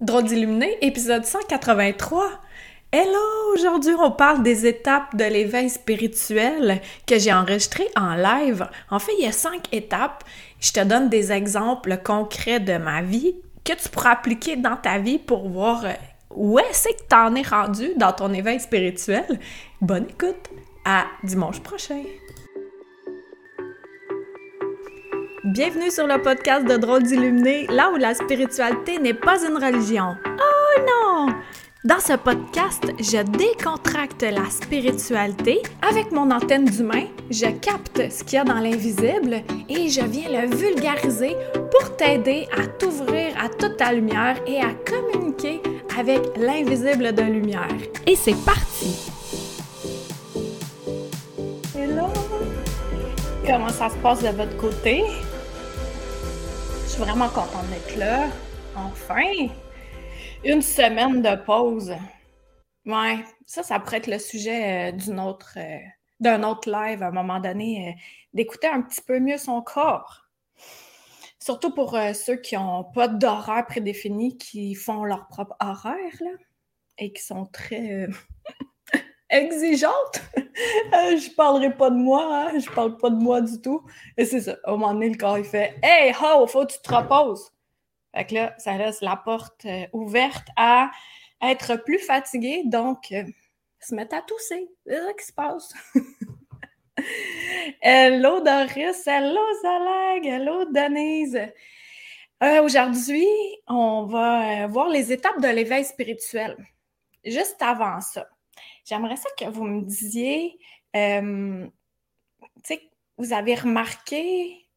Drôle d'illuminé, épisode 183. Hello! Aujourd'hui, on parle des étapes de l'éveil spirituel que j'ai enregistré en live. En fait, il y a cinq étapes. Je te donne des exemples concrets de ma vie que tu pourras appliquer dans ta vie pour voir euh, où est-ce que t'en es rendu dans ton éveil spirituel. Bonne écoute! À dimanche prochain! Bienvenue sur le podcast de Drôles d'illuminés, là où la spiritualité n'est pas une religion. Oh non! Dans ce podcast, je décontracte la spiritualité. Avec mon antenne d'humain, je capte ce qu'il y a dans l'invisible et je viens le vulgariser pour t'aider à t'ouvrir à toute ta lumière et à communiquer avec l'invisible de lumière. Et c'est parti! Hello! Comment ça se passe de votre côté? Vraiment contente d'être là. Enfin! Une semaine de pause. Ouais, ça, ça pourrait être le sujet euh, autre, euh, d'un autre live à un moment donné, euh, d'écouter un petit peu mieux son corps. Surtout pour ceux qui n'ont pas d'horaire prédéfini, qui font leur propre horaire, là, et qui sont très exigeantes. je parlerai pas de moi, hein? je parle pas de moi du tout. Et c'est ça. Au moment donné, le corps, il fait Hey, ho, faut que tu te reposes. Fait que là, ça laisse la porte euh, ouverte à être plus fatigué, donc euh, se mettre à tousser. C'est ça qui se passe. hello Doris, hello Zalag, hello Denise. Euh, aujourd'hui, on va voir les étapes de l'éveil spirituel. Juste avant ça, j'aimerais ça que vous me disiez euh, vous avez remarqué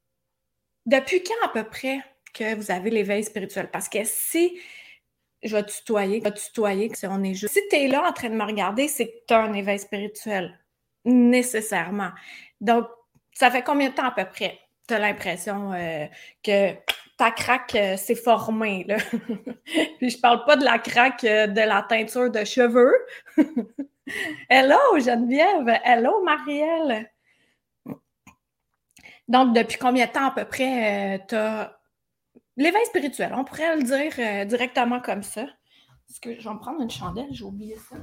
depuis quand à peu près que vous avez l'éveil spirituel? Parce que si je vais tutoyer, je vais tutoyer, que on est juste. Si tu es là en train de me regarder, c'est que tu as un éveil spirituel. Nécessairement. Donc, ça fait combien de temps à peu près? Tu as l'impression euh, que ta craque euh, s'est formée. Là. Puis je parle pas de la craque de la teinture de cheveux. Hello Geneviève, hello Marielle. Donc, depuis combien de temps à peu près euh, tu as l'éveil spirituel? On pourrait le dire euh, directement comme ça. Est-ce que je vais me prendre une chandelle, j'ai oublié ça.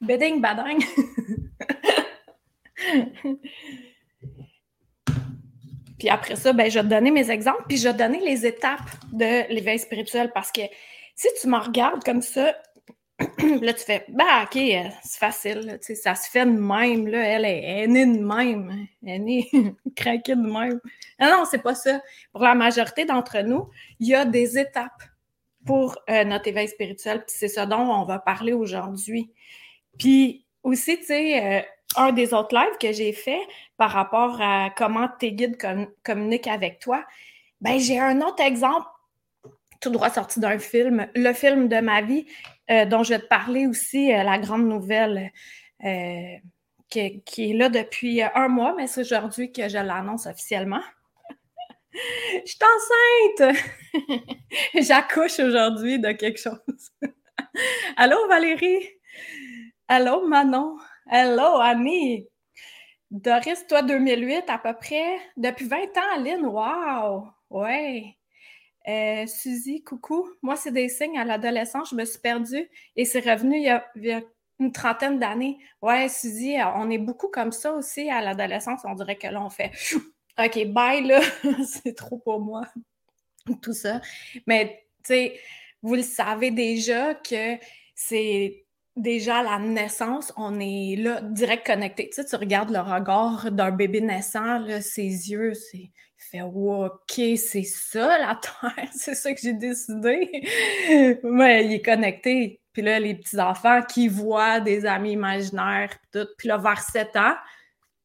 Bedding bading. Puis après ça, ben, je vais te donner mes exemples, puis je vais te donner les étapes de l'éveil spirituel parce que si tu me regardes comme ça, là, tu fais, bah, OK, euh, c'est facile, sais, ça se fait de même, là, elle est, née de même, elle est née craquée de même. Non, non, c'est pas ça. Pour la majorité d'entre nous, il y a des étapes pour euh, notre éveil spirituel, puis c'est ça dont on va parler aujourd'hui. Puis aussi, tu sais, euh, un des autres lives que j'ai fait par rapport à comment tes guides communiquent avec toi, ben j'ai un autre exemple tout droit sorti d'un film, le film de ma vie, euh, dont je vais te parler aussi, euh, la grande nouvelle euh, qui, qui, est là depuis un mois, mais c'est aujourd'hui que je l'annonce officiellement. je suis enceinte! J'accouche aujourd'hui de quelque chose. Allô, Valérie? Allô, Manon? Hello, Annie! Doris, toi, 2008 à peu près. Depuis 20 ans, Aline, wow! Ouais. Euh, Suzy, coucou. Moi, c'est des signes à l'adolescence. Je me suis perdue et c'est revenu il y, a, une trentaine d'années. Ouais, Suzy, on est beaucoup comme ça aussi à l'adolescence. On dirait que là, on fait OK, bye, là. c'est trop pour moi. Tout ça. Mais, tu sais, vous le savez déjà que c'est déjà la naissance, on est là, direct connecté. Tu sais, tu regardes le regard d'un bébé naissant, ses yeux, c'est. Il fait OK, c'est ça la Terre, c'est ça que j'ai décidé. Mais il est connecté. Puis là, les petits-enfants qui voient des amis imaginaires, puis tout. Là, vers 7 ans,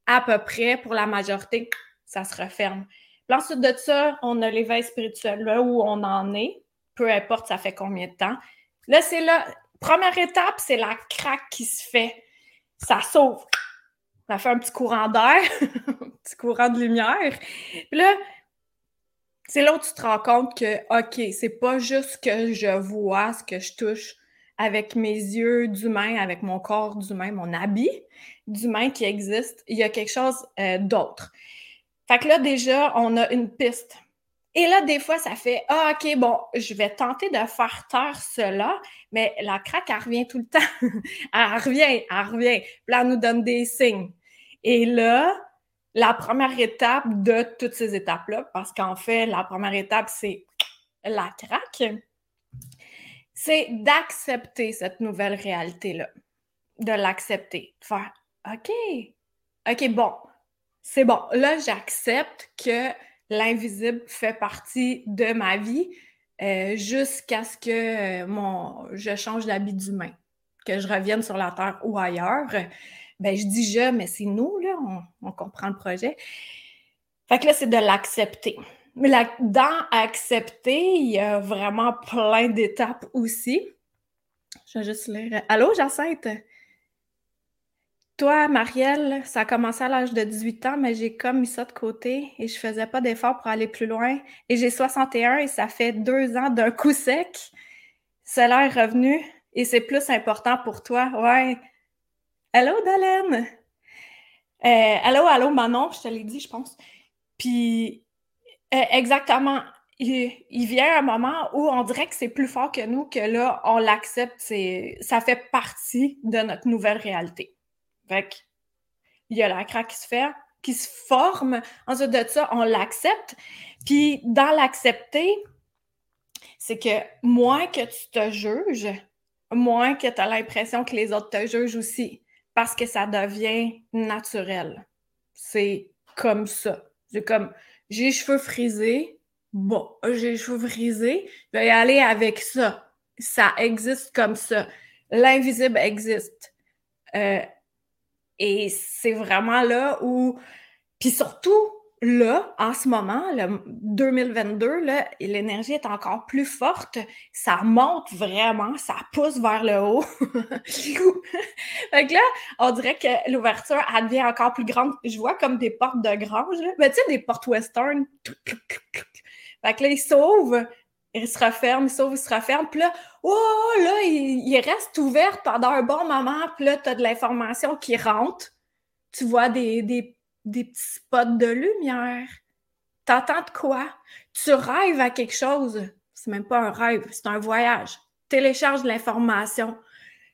à peu près, pour la majorité, ça se referme. Puis ensuite de ça, on a l'éveil spirituel, là où on en est, peu importe ça fait combien de temps. Là, c'est là, Première étape, c'est la craque qui se fait. Ça s'ouvre. Ça fait un petit courant d'air, un petit courant de lumière. Puis là, c'est là où tu te rends compte que, OK, c'est pas juste ce que je vois, ce que je touche avec mes yeux d'humain, avec mon corps d'humain, mon habit d'humain qui existe. Il y a quelque chose euh, d'autre. Fait que là, déjà, on a une piste. Et là, des fois, ça fait Ah, OK, bon, je vais tenter de faire taire cela, mais la craque, elle revient tout le temps. elle revient, elle revient. Puis là, elle nous donne des signes. Et là, la première étape de toutes ces étapes-là, parce qu'en fait, la première étape, c'est la craque, c'est d'accepter cette nouvelle réalité-là. De l'accepter. De faire OK, OK, bon, c'est bon. Là, j'accepte que l'invisible fait partie de ma vie euh, jusqu'à ce que euh, mon, je change d'habit d'humain, que je revienne sur la Terre ou ailleurs. Ben, je dis je, mais c'est nous, là, on, comprend le projet. Fait que là, c'est de l'accepter. Mais dans accepter, il y a vraiment plein d'étapes aussi. Je vais juste lire. Allô, Jacinthe? Toi, Marielle, ça a commencé à l'âge de 18 ans, mais j'ai comme mis ça de côté et je faisais pas d'effort pour aller plus loin. Et j'ai 61 et ça fait deux ans d'un coup sec. Cela est revenu et c'est plus important pour toi. Ouais. Allô, Dalène? Euh, allô, allô, Manon, je te l'ai dit, je pense. Puis, euh, exactement. Il, il, vient un moment où on dirait que c'est plus fort que nous, que là, on l'accepte. Ça fait partie de notre nouvelle réalité. Fait il y a la craque qui se fait, qui se forme. Ensuite de ça, on l'accepte. Puis dans l'accepter, c'est que moins que tu te juges, moins que tu as l'impression que les autres te jugent aussi, parce que ça devient naturel. C'est comme ça. C'est comme, j'ai les cheveux frisés, bon, j'ai les cheveux frisés, je vais y aller avec ça. Ça existe comme ça. L'invisible existe. Euh, et c'est vraiment là où. Puis surtout, là, en ce moment, le 2022, là, l'énergie est encore plus forte. Ça monte vraiment, ça pousse vers le haut. fait que là, on dirait que l'ouverture, devient encore plus grande. Je vois comme des portes de grange. Mais tu sais, des portes western. Fait que là, il s'ouvre il se referme, il s'ouvre, il se referme. Puis là, oh, là, il, reste ouvert pendant un bon moment. Puis là, tu as de l'information qui rentre. Tu vois des, des, des petits spots de lumière. T'entends de quoi? Tu rêves à quelque chose. C'est même pas un rêve, c'est un voyage. Télécharge l'information.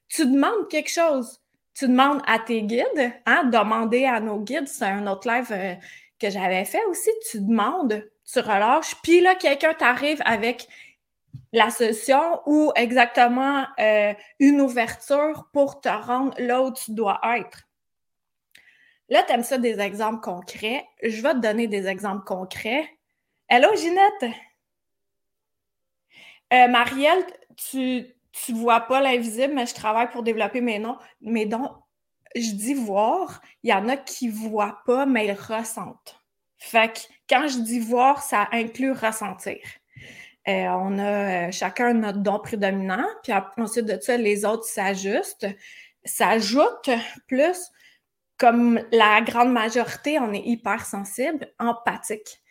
Tu demandes quelque chose. Tu demandes à tes guides, hein, demander à nos guides, c'est un autre live euh, que j'avais fait aussi. Tu demandes tu relâches, puis là, quelqu'un t'arrive avec la solution ou exactement euh, une ouverture pour te rendre là où tu dois être. Là, tu aimes ça des exemples concrets. Je vais te donner des exemples concrets. Hello, Ginette! Euh, Marielle, tu ne vois pas l'invisible, mais je travaille pour développer mes noms, mes dons. Je dis voir, il y en a qui ne voient pas, mais ils ressentent. Fait que quand je dis voir, ça inclut ressentir. Euh, on a euh, chacun notre don prédominant, puis ensuite de ça, les autres s'ajustent, s'ajoutent plus. Comme la grande majorité, on est hyper sensible, empathique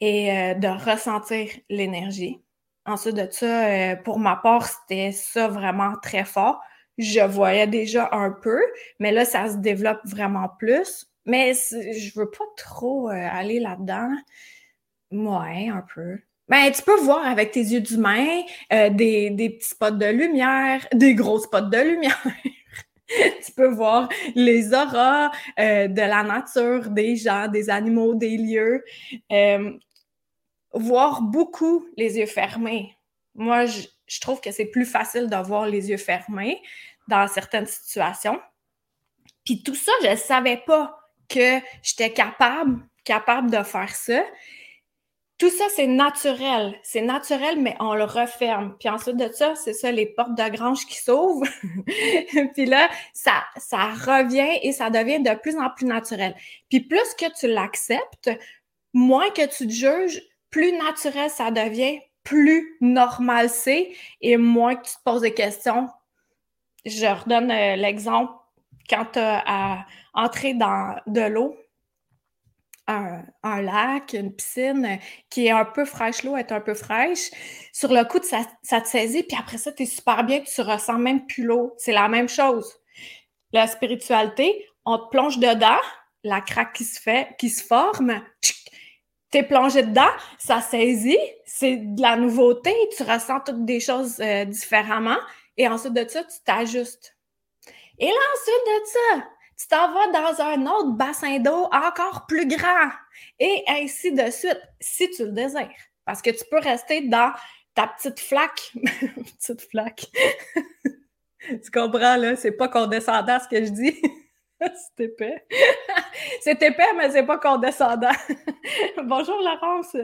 et euh, de ressentir l'énergie. Ensuite de ça, pour ma part, c'était ça vraiment très fort. Je voyais déjà un peu, mais là, ça se développe vraiment plus. Mais je veux pas trop euh, aller là-dedans. Ouais, un peu. Ben, tu peux voir avec tes yeux d'humain euh, des, des petits spots de lumière, des gros spots de lumière. tu peux voir les auras euh, de la nature, des gens, des animaux, des lieux. voir beaucoup les yeux fermés. Moi, je, je trouve que c'est plus facile de voir les yeux fermés dans certaines situations. Puis tout ça, je ne savais pas que j'étais capable, capable de faire ça. Tout ça, c'est naturel. C'est naturel, mais on le referme. Puis ensuite de ça, c'est ça, les portes de grange qui s'ouvrent. puis là, ça, ça revient et ça devient de plus en plus naturel. Puis plus que tu l'acceptes, moins que tu te juges, plus naturel ça devient, plus normal c'est et moins que tu te poses des questions. Je redonne euh, l'exemple quand tu as à entrer dans de l'eau, un, lac, une piscine qui est un peu fraîche, l'eau est un peu fraîche, sur le coup, ça, ça te saisit, puis après ça, tu es super bien, tu ressens même plus l'eau. C'est la même chose. La spiritualité, on te plonge dedans, la craque qui se fait, qui se forme, t'es plongé dedans, ça saisit, c'est de la nouveauté, tu ressens toutes des choses euh, différemment, et ensuite de ça, tu t'ajustes. Et là, ensuite de ça, tu t'en vas dans un autre bassin d'eau encore plus grand, et ainsi de suite, si tu le désires. Parce que tu peux rester dans ta petite flaque. petite flaque. tu comprends, là? C'est pas condescendant ce que je dis. c'est épais. c'est épais, mais c'est pas condescendant. Bonjour, Laurence.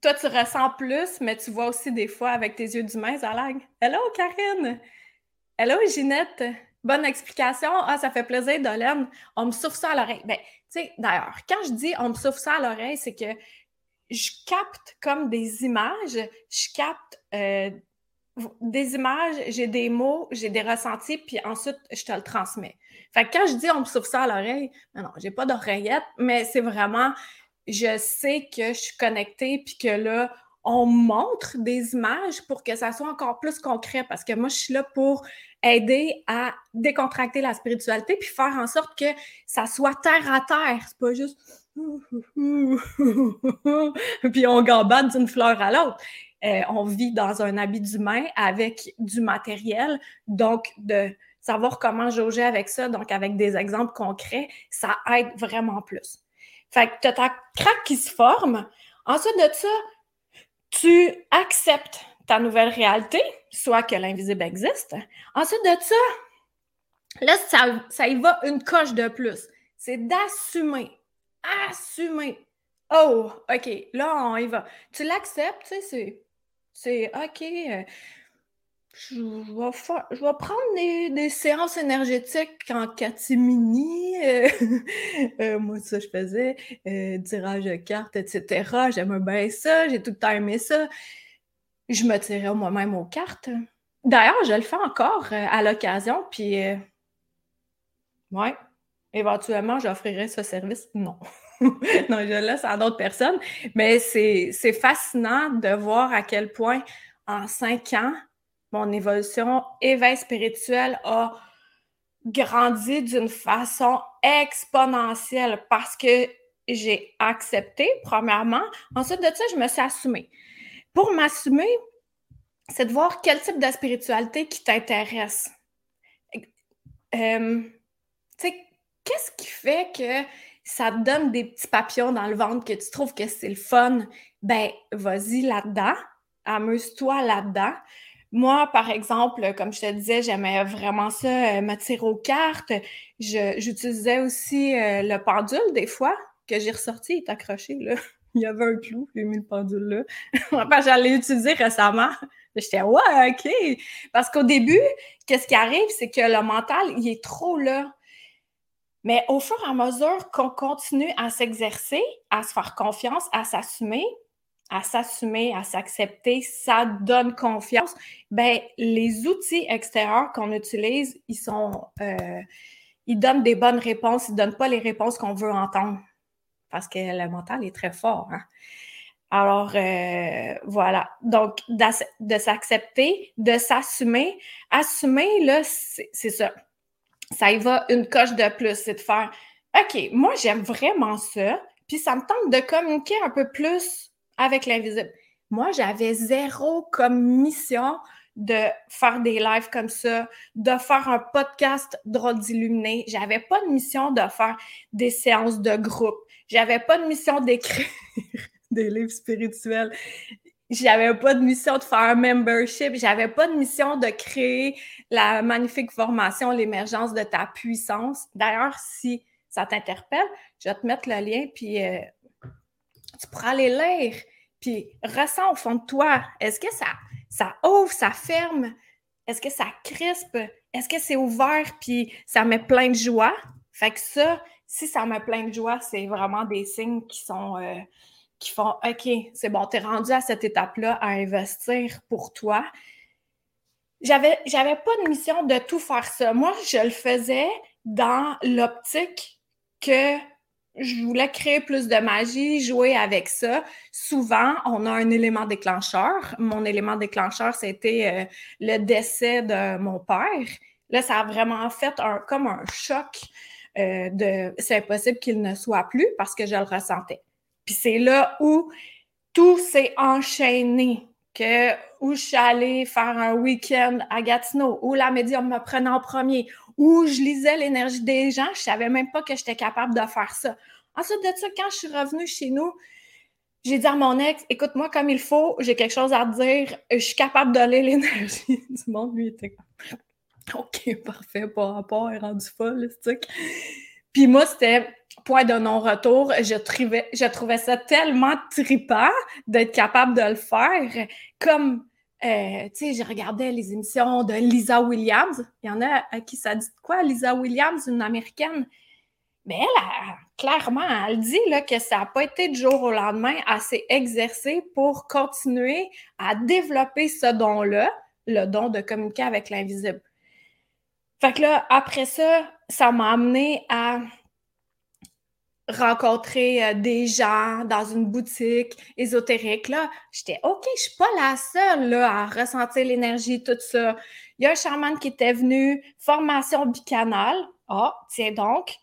Toi, tu ressens plus, mais tu vois aussi des fois avec tes yeux d'humain, Zalag. Hello, Karine. Hello, Ginette? Bonne explication. Ah, ça fait plaisir, Dolène. On me souffle ça à l'oreille. Ben, tu sais, d'ailleurs, quand je dis on me souffle ça à l'oreille, c'est que je capte comme des images, je capte euh, des images, j'ai des mots, j'ai des ressentis, puis ensuite, je te le transmets. Fait que quand je dis on me souffle ça à l'oreille, non, non, j'ai pas d'oreillette, mais c'est vraiment, je sais que je suis connectée, puis que là, on montre des images pour que ça soit encore plus concret, parce que moi, je suis là pour aider à décontracter la spiritualité, puis faire en sorte que ça soit terre à terre. C'est pas juste puis on gambade d'une fleur à l'autre. Euh, on vit dans un habit d'humain avec du matériel, donc de savoir comment jauger avec ça, donc avec des exemples concrets, ça aide vraiment plus. Fait que tu as ta craque qui se forme. Ensuite de ça, tu acceptes ta nouvelle réalité, soit que l'invisible existe. Ensuite de ça, là, ça, ça y va une coche de plus. C'est d'assumer assumer. Oh, OK, là, on y va. Tu l'acceptes, tu sais, c'est, OK. Euh, je, vais je vais prendre des, séances énergétiques en catimini. Euh, euh, moi, ça, je faisais tirage de cartes, etc. J'aimais bien ça. J'ai tout le temps aimé ça. Je me tirais moi-même aux cartes. D'ailleurs, je le fais encore à l'occasion, puis ouais, éventuellement, j'offrirai ce service. Non. non, je le laisse à d'autres personnes. Mais c'est fascinant de voir à quel point, en cinq ans, mon évolution éveil spirituel a grandi d'une façon exponentielle parce que j'ai accepté, premièrement. Ensuite de ça, je me suis assumée. Pour m'assumer, c'est de voir quel type de spiritualité qui t'intéresse. Euh, qu'est-ce qui fait que ça te donne des petits papillons dans le ventre, que tu trouves que c'est le fun? Ben, vas-y là-dedans, amuse-toi là-dedans. Moi, par exemple, comme je te disais, j'aimais vraiment ça, euh, me tirer aux cartes. J'utilisais aussi euh, le pendule des fois, que j'ai ressorti, il est accroché, là. Il y avait un clou, j'ai mis le pendule là. enfin, j'allais l'utiliser récemment. J'étais ouais, OK. Parce qu'au début, qu'est-ce qui arrive, c'est que le mental, il est trop là. Mais au fur et à mesure qu'on continue à s'exercer, à se faire confiance, à s'assumer, à s'assumer, à s'accepter, ça donne confiance. Ben, les outils extérieurs qu'on utilise, ils sont, euh, ils donnent des bonnes réponses, ils donnent pas les réponses qu'on veut entendre, parce que le mental est très fort. Hein. Alors, euh, voilà. Donc, de s'accepter, de s'assumer. Assumer, là, c'est ça ça y va une coche de plus, c'est de faire OK, moi j'aime vraiment ça, puis ça me tente de communiquer un peu plus avec l'invisible. Moi, j'avais zéro comme mission de faire des lives comme ça, de faire un podcast drôle d'illuminé. J'avais pas de mission de faire des séances de groupe. J'avais pas de mission d'écrire des livres spirituels. J'avais pas de mission de faire un membership. J'avais pas de mission de créer la magnifique formation, l'émergence de ta puissance. D'ailleurs, si ça t'interpelle, je vais te mettre le lien, puis euh, tu pourras aller lire, puis ressens au fond de toi, est-ce que ça, ça ouvre, ça ferme? Est-ce que ça crispe? Est-ce que c'est ouvert, puis ça met plein de joie? Fait que ça, si ça met plein de joie, c'est vraiment des signes qui sont... Euh, qui font OK, c'est bon, tu es rendu à cette étape-là à investir pour toi j'avais, j'avais pas de mission de tout faire ça. Moi, je le faisais dans l'optique que je voulais créer plus de magie, jouer avec ça. Souvent, on a un élément déclencheur. Mon élément déclencheur, c'était euh, le décès de mon père. Là, ça a vraiment fait un, comme un choc euh, de c'est impossible qu'il ne soit plus parce que je le ressentais. Puis c'est là où tout s'est enchaîné, que où je suis allée faire un week-end à Gatineau, où la médium me prenait en premier, où je lisais l'énergie des gens, je savais même pas que j'étais capable de faire ça. Ensuite de ça, quand je suis revenue chez nous, j'ai dit à mon ex, écoute-moi comme il faut, j'ai quelque chose à te dire, je suis capable de lire l'énergie du monde. Lui, était OK, parfait, pas rapport, est rendu folle, ce Puis moi, c'était point de non-retour. Je trouvais, je trouvais ça tellement tripant d'être capable de le faire. Comme, euh, tu sais, je regardais les émissions de Lisa Williams. Il y en a à qui ça dit quoi, Lisa Williams, une américaine? Mais elle, clairement, elle dit là, que ça n'a pas été du jour au lendemain. Elle s'est exercée pour continuer à développer ce don-là, le don de communiquer avec l'invisible. Fait que là, après ça, ça m'a amené à rencontrer euh, des gens dans une boutique ésotérique. Là, j'étais OK, je suis pas la seule là, à ressentir l'énergie, tout ça. Il y a un chaman qui était venu, formation bicanale. Ah, tiens donc,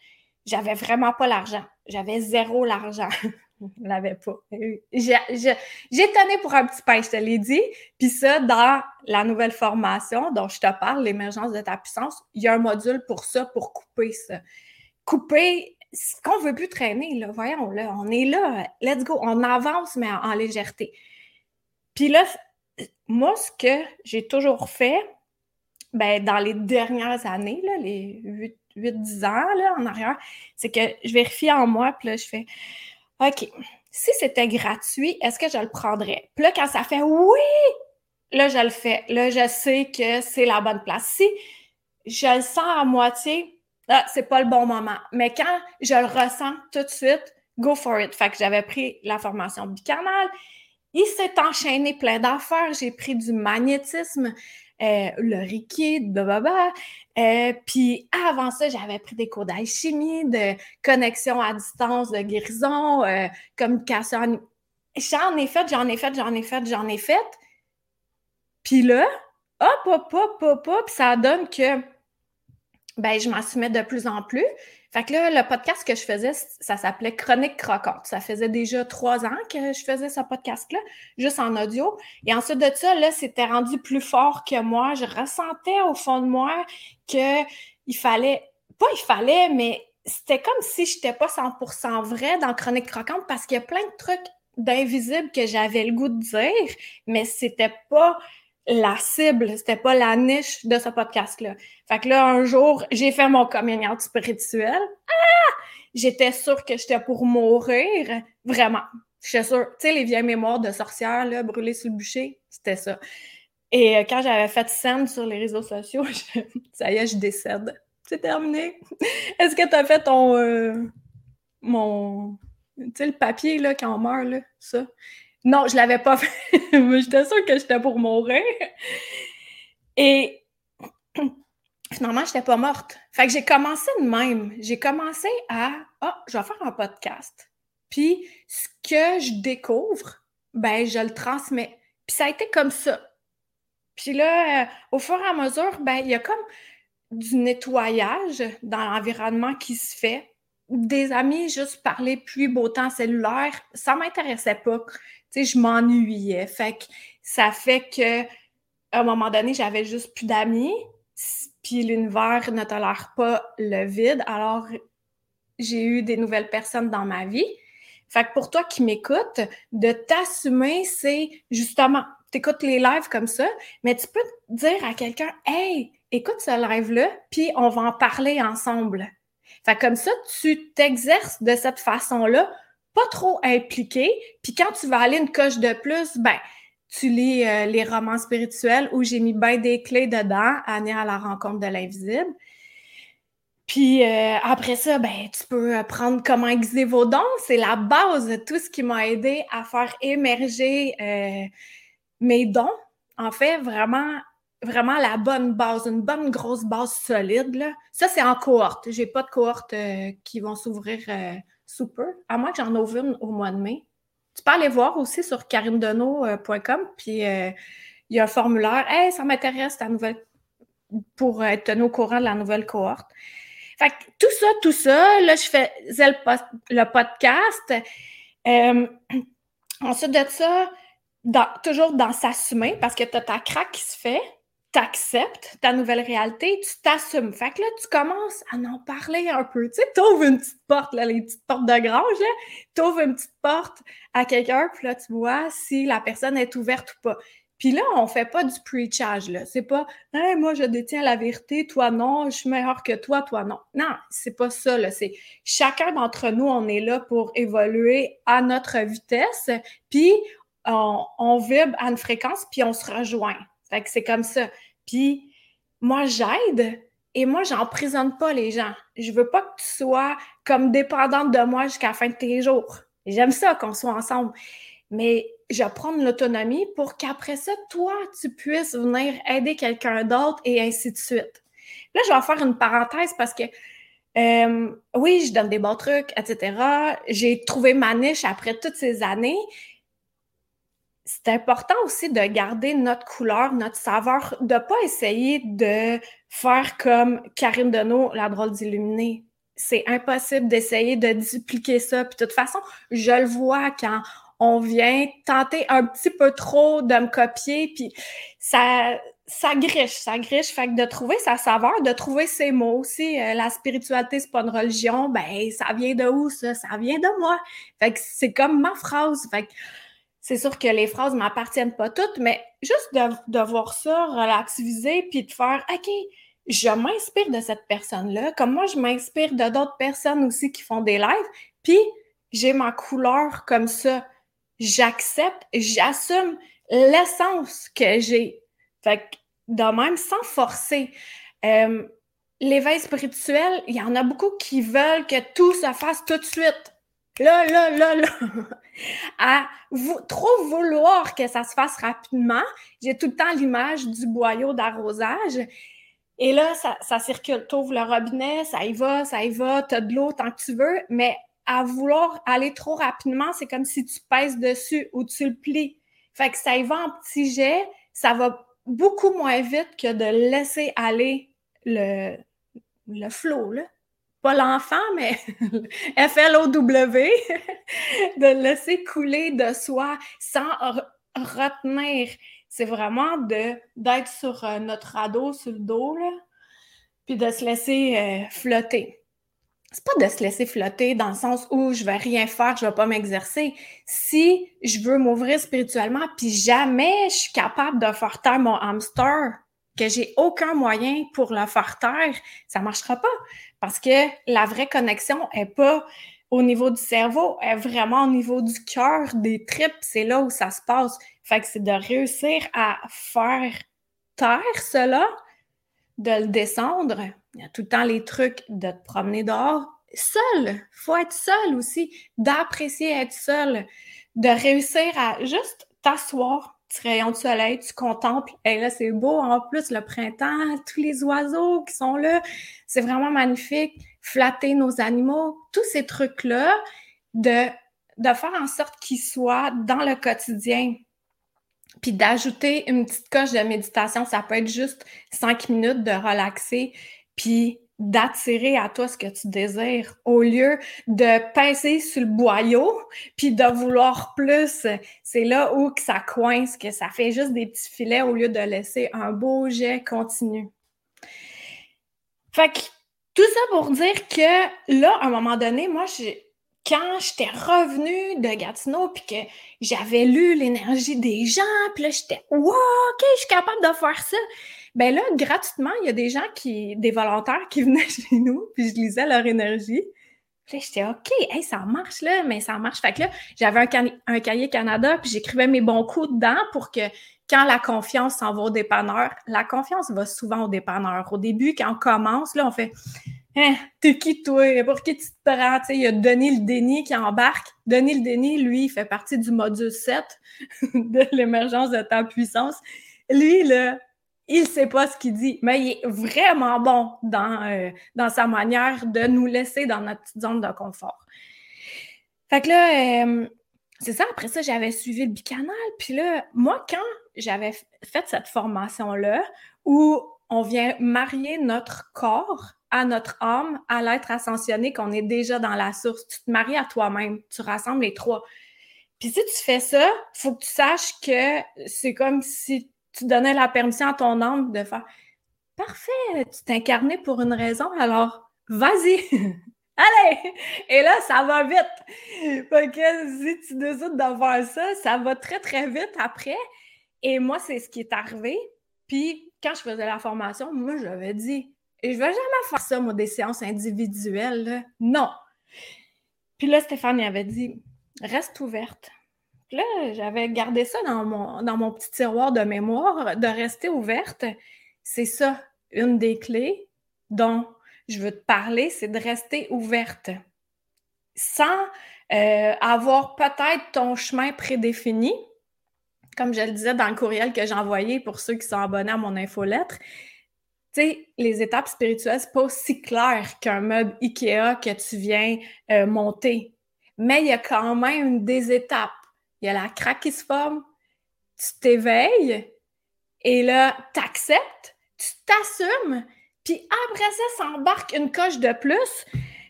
j'avais vraiment pas l'argent. J'avais zéro l'argent. Je l'avais pas. Tenu pour un petit pain, je te l'ai dit. Puis ça, dans la nouvelle formation dont je te parle, l'émergence de ta puissance, il y a un module pour ça, pour couper ça. Couper ce qu'on veut plus traîner, là. Voyons, là, on est là. Let's go. On avance, mais en, légèreté. Puis là, moi, ce que j'ai toujours fait, ben, dans les dernières années, là, les 8-10 ans là, en arrière, c'est que je vérifie en moi, puis là, je fais OK, si c'était gratuit, est-ce que je le prendrais? Puis là, quand ça fait oui, là, je le fais. Là, je sais que c'est la bonne place. Si je le sens à moitié, ah, c'est pas le bon moment. Mais quand je le ressens tout de suite, go for it. Fait que j'avais pris la formation bicanale. Il s'est enchaîné plein d'affaires. J'ai pris du magnétisme. Euh, le Reiki, blablabla. Euh, puis avant ça, j'avais pris des cours d'alchimie, de connexion à distance, de guérison, euh, communication. J'en ai fait, j'en ai fait, j'en ai fait, j'en ai fait. Puis là, hop, hop, hop, hop, hop, ça donne que ben, je m'assumais de plus en plus. Fait que là, le podcast que je faisais, ça s'appelait Chronique croquante. Ça faisait déjà trois ans que je faisais ce podcast-là, juste en audio. Et ensuite de ça, là, c'était rendu plus fort que moi. Je ressentais au fond de moi que il fallait, pas il fallait, mais c'était comme si je n'étais pas 100% vrai dans Chronique croquante parce qu'il y a plein de trucs d'invisibles que j'avais le goût de dire, mais c'était pas la cible, c'était pas la niche de ce podcast-là. Fait que là, un jour, j'ai fait mon coming spirituel. Ah! J'étais sûre que j'étais pour mourir. Vraiment. J'étais sûre. Tu sais, les vieilles mémoires de sorcières, là, brûlées sur le bûcher, c'était ça. Et euh, quand j'avais fait scène sur les réseaux sociaux, ça y est, je décède. C'est terminé. Est-ce que tu as fait ton. Euh, mon. Tu sais, le papier, là, quand on meurt, là, ça? Non, je l'avais pas fait. j'étais sûre que j'étais pour mourir. Et finalement, j'étais pas morte. Fait que j'ai commencé de même. J'ai commencé à Ah, oh, je vais faire un podcast. Puis ce que je découvre, ben, je le transmets. Puis ça a été comme ça. Puis là, euh, au fur et à mesure, ben, il y a comme du nettoyage dans l'environnement qui se fait. Des amis, juste parler pluie, beau temps cellulaire, ça m'intéressait pas sais, je m'ennuyais. Fait que ça fait que à un moment donné, j'avais juste plus d'amis, puis l'univers ne tolère pas le vide. Alors, j'ai eu des nouvelles personnes dans ma vie. Fait que pour toi qui m'écoutes, de t'assumer, c'est justement, t'écoutes les lives comme ça, mais tu peux dire à quelqu'un, hey, écoute ce live-là, puis on va en parler ensemble. Fait comme ça, tu t'exerces de cette façon-là pas trop impliqué. Puis quand tu vas aller une coche de plus, ben, tu lis euh, les romans spirituels où j'ai mis bien des clés dedans, Annie à la rencontre de l'invisible. Puis euh, après ça, ben, tu peux euh, prendre comment aiguiser vos dons. C'est la base de tout ce qui m'a aidé à faire émerger mes dons. En fait, vraiment, vraiment la bonne base, une bonne grosse base solide. Là. Ça, c'est en cohorte. J'ai pas de cohorte qui vont s'ouvrir super, à moins que j'en ouvre une au mois de mai. Tu peux aller voir aussi sur karimdenault.com, puis euh, il y a un formulaire. Hey, ça m'intéresse ta nouvelle pour être tenu au courant de la nouvelle cohorte. Fait que tout ça, tout ça, là, je faisais le, podcast. Euh, ensuite de ça, toujours dans s'assumer, parce que tu as ta craque qui se fait, tu acceptes ta nouvelle réalité, tu t'assumes. Fait que là, tu commences à en parler un peu. Tu sais, ouvres une petite porte, là, les petites portes de grange, là, ouvres une petite porte à quelqu'un, puis là, tu vois si la personne est ouverte ou pas. Puis là, on fait pas du preachage, là. C'est pas moi, je détiens la vérité, toi non, je suis meilleur que toi, toi non. Non, c'est pas ça, là. C'est chacun d'entre nous, on est là pour évoluer à notre vitesse, puis on, on vibre à une fréquence, puis on se rejoint. Fait que c'est comme ça. Puis moi, j'aide et moi, j'emprisonne pas les gens. Je veux pas que tu sois comme dépendante de moi jusqu'à la fin de tes jours. J'aime ça qu'on soit ensemble. Mais je prends l'autonomie pour qu'après ça, toi, tu puisses venir aider quelqu'un d'autre et ainsi de suite. Là, je vais faire une parenthèse parce que euh, oui, je donne des bons trucs, etc. J'ai trouvé ma niche après toutes ces années, c'est important aussi de garder notre couleur, notre saveur, de ne pas essayer de faire comme Karine Deneau, la drôle d'illuminée. C'est impossible d'essayer de dupliquer ça. Puis de toute façon, je le vois quand on vient tenter un petit peu trop de me copier, puis ça, ça griche, ça griche. Fait que de trouver sa saveur, de trouver ses mots aussi. Euh, la spiritualité, c'est pas une religion. Ben, ça vient de où, ça? Ça vient de moi. Fait que c'est comme ma phrase. Fait que c'est sûr que les phrases m'appartiennent pas toutes, mais juste de, voir ça, relativiser, puis de faire OK, je m'inspire de cette personne-là, comme moi, je m'inspire de d'autres personnes aussi qui font des lives, puis j'ai ma couleur comme ça. J'accepte, j'assume l'essence que j'ai. Fait que, de même, sans forcer. Euh, l'éveil spirituel, il y en a beaucoup qui veulent que tout se fasse tout de suite là, là, là, là, à trop vouloir que ça se fasse rapidement. J'ai tout le temps l'image du boyau d'arrosage. Et là, ça, circule. Tu le robinet, ça y va, ça y va, tu as de l'eau tant que tu veux, mais à vouloir aller trop rapidement, c'est comme si tu pèses dessus ou tu le plies. Fait que ça y va en petits jets, ça va beaucoup moins vite que de laisser aller le, le flot, là pas l'enfant, mais F-L-O-W, de laisser couler de soi sans retenir. C'est vraiment d'être sur euh, notre radeau, sur le dos, là, puis de se laisser euh, flotter. C'est pas de se laisser flotter dans le sens où je vais rien faire, je vais pas m'exercer. Si je veux m'ouvrir spirituellement, puis jamais je suis capable de faire taire mon hamster, que j'ai aucun moyen pour le faire taire, ça marchera pas. Parce que la vraie connexion est pas au niveau du cerveau, est vraiment au niveau du cœur, des tripes, c'est là où ça se passe. Fait que c'est de réussir à faire taire cela, de le descendre. Il y a tout le temps les trucs de te promener dehors seul. Faut être seul aussi, d'apprécier être seul, de réussir à juste t'asseoir, petit rayon de soleil, tu contemples. Et là, c'est beau. En plus, le printemps, tous les oiseaux qui sont là, c'est vraiment magnifique. Flatter nos animaux, tous ces trucs-là, de, de faire en sorte qu'ils soient dans le quotidien. Puis d'ajouter une petite coche de méditation, ça peut être juste cinq minutes de relaxer, puis d'attirer à toi ce que tu désires au lieu de pincer sur le boyau puis de vouloir plus. C'est là où ça coince, que ça fait juste des petits filets au lieu de laisser un beau jet continu. Fait que tout ça pour dire que là, à un moment donné, moi, quand j'étais revenue de Gatineau puis que j'avais lu l'énergie des gens, puis là, j'étais « Wow, OK, je suis capable de faire ça! » Ben là, gratuitement, il y a des gens qui, des volontaires qui venaient chez nous, puis je lisais leur énergie. Puis là, j'étais OK, hey, ça marche là, mais ça marche. Fait que là, j'avais un, un, cahier Canada, puis j'écrivais mes bons coups dedans pour que quand la confiance s'en va au dépanneur, la confiance va souvent au dépanneur. Au début, quand on commence, là, on fait Hein, t'es qui toi? Pour qui tu te prends? il y a Denis le déni qui embarque. Denis le déni, lui, il fait partie du module 7 de l'émergence de ta puissance. Lui, là, il sait pas ce qu'il dit, mais il est vraiment bon dans, euh, dans sa manière de nous laisser dans notre petite zone de confort. Fait que là, euh, c'est ça, après ça, j'avais suivi le bicanal. Puis là, moi, quand j'avais fait cette formation-là, où on vient marier notre corps à notre âme, à l'être ascensionné, qu'on est déjà dans la source. Tu te maries à toi-même, tu rassembles les trois. Puis si tu fais ça, faut que tu saches que c'est comme si tu donnais la permission à ton âme de faire Parfait, tu t'es incarné pour une raison, alors vas-y, allez! Et là, ça va vite. Fait que si tu décides de faire ça, ça va très, très vite après. Et moi, c'est ce qui est arrivé. Puis quand je faisais la formation, moi, j'avais dit et je vais jamais faire ça, moi, des séances individuelles. Non. Puis là, Stéphane avait dit reste ouverte. Là, j'avais gardé ça dans mon, dans mon petit tiroir de mémoire, de rester ouverte. C'est ça, une des clés dont je veux te parler, c'est de rester ouverte. Sans euh, avoir peut-être ton chemin prédéfini, comme je le disais dans le courriel que j'ai envoyé pour ceux qui sont abonnés à mon infolettre, tu sais, les étapes spirituelles, c'est pas aussi clair qu'un meuble IKEA que tu viens euh, monter. Mais il y a quand même des étapes. Il y a la craque qui se forme, tu t'éveilles, et là, tu acceptes, tu t'assumes, puis après ça, s'embarque une coche de plus,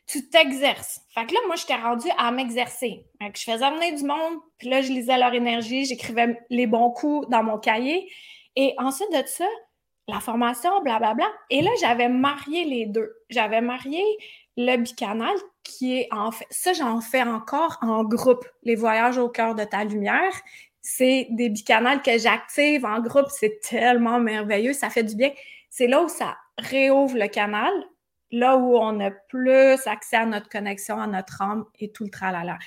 tu t'exerces. Fait que là, moi, j'étais rendue à m'exercer. je faisais amener du monde, puis là, je lisais leur énergie, j'écrivais les bons coups dans mon cahier. Et ensuite de ça, la formation, blablabla. Et là, j'avais marié les deux. J'avais marié le bicanal qui est en fait, ça j'en fais encore en groupe, les voyages au cœur de ta lumière. C'est des bicanals que j'active en groupe, c'est tellement merveilleux, ça fait du bien. C'est là où ça réouvre le canal, là où on a plus accès à notre connexion, à notre âme et tout le tralala.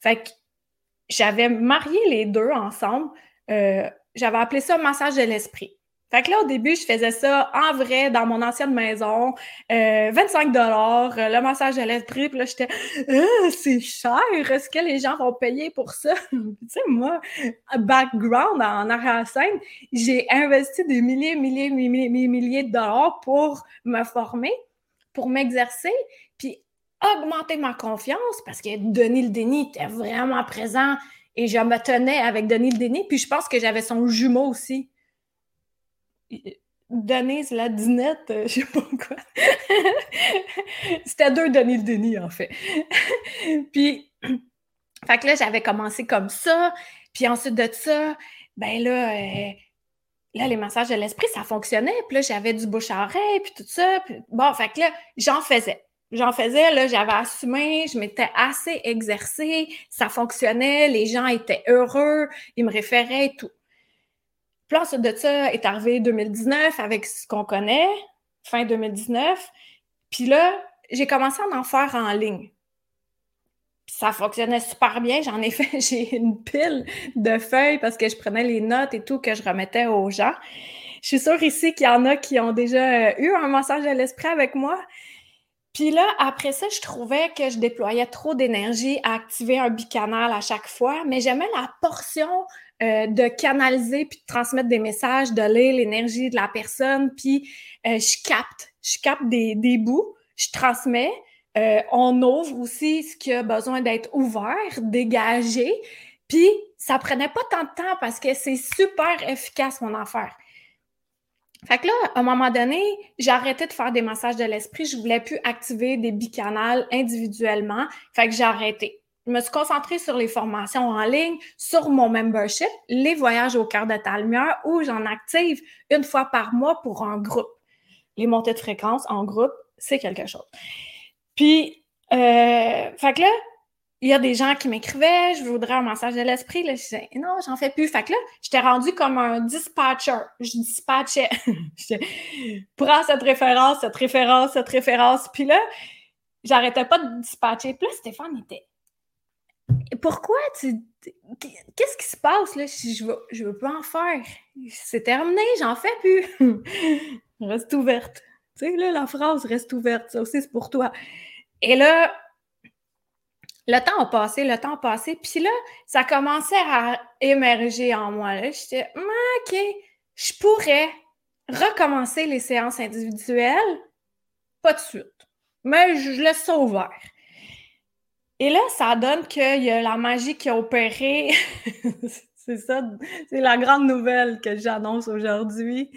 Fait que j'avais marié les deux ensemble. Euh, j'avais appelé ça massage de l'esprit. Fait que là, au début, je faisais ça en vrai dans mon ancienne maison, euh, 25 dollars, euh, le massage de l'esprit. Puis là, j'étais, ah, c'est cher. Est-ce que les gens vont payer pour ça? Tu sais, moi, background en arrière-scène, j'ai investi des milliers, milliers, milliers, milliers de dollars pour me former, pour m'exercer, puis augmenter ma confiance parce que Denis le déni était vraiment présent et je me tenais avec Denis le déni. Puis je pense que j'avais son jumeau aussi. Denise la dinette, euh, je sais pas quoi. C'était deux Denis le Denis, en fait. puis, fait que là, j'avais commencé comme ça. Puis ensuite de ça, ben là, euh, là, les massages de l'esprit, ça fonctionnait. Puis là, j'avais du bouche à oreille, puis tout ça. bon, fait que là, j'en faisais. J'en faisais, là, j'avais assumé, je m'étais assez exercée, ça fonctionnait, les gens étaient heureux, ils me référaient et tout. Puis ensuite de ça est arrivé 2019 avec ce qu'on connaît, fin 2019. Puis là, j'ai commencé à en faire en ligne. Puis ça fonctionnait super bien. J'en ai fait, j'ai une pile de feuilles parce que je prenais les notes et tout que je remettais aux gens. Je suis sûre ici qu'il y en a qui ont déjà eu un massage de l'esprit avec moi. Puis là, après ça, je trouvais que je déployais trop d'énergie à activer un bicanal à chaque fois, mais j'aimais la portion euh, de canaliser puis de transmettre des messages, de lire l'énergie de la personne, puis euh, je capte, je capte des, des bouts, je transmets. Euh, on ouvre aussi ce qui a besoin d'être ouvert, dégagé, puis ça prenait pas tant de temps parce que c'est super efficace mon affaire. Fait que là, à un moment donné, j'ai arrêté de faire des massages de l'esprit. Je voulais plus activer des bicanales individuellement. Fait que j'ai arrêté je me suis concentrée sur les formations en ligne, sur mon membership, les voyages au cœur de ta lumière, où j'en active une fois par mois pour un groupe. Les montées de fréquence en groupe, c'est quelque chose. Puis, euh, fait que là, il y a des gens qui m'écrivaient, je voudrais un massage de l'esprit. Là, je disais, non, j'en fais plus. Fait que là, j'étais rendue comme un dispatcher. Je dispatchais. prends cette référence, cette référence, cette référence. Puis là, j'arrêtais pas de dispatcher. Puis là, Stéphane était pourquoi tu. Qu'est-ce qui se passe là je veux, je veux pas en faire? C'est terminé, j'en fais plus. reste ouverte. Tu sais, là, la phrase reste ouverte, ça aussi, c'est pour toi. Et là, le temps a passé, le temps a passé, puis là, ça commençait à émerger en moi. Là. J'étais, OK, je pourrais recommencer les séances individuelles, pas de suite, mais je laisse ça ouvert. Et là, ça donne qu'il y a la magie qui a opéré. c'est ça, c'est la grande nouvelle que j'annonce aujourd'hui.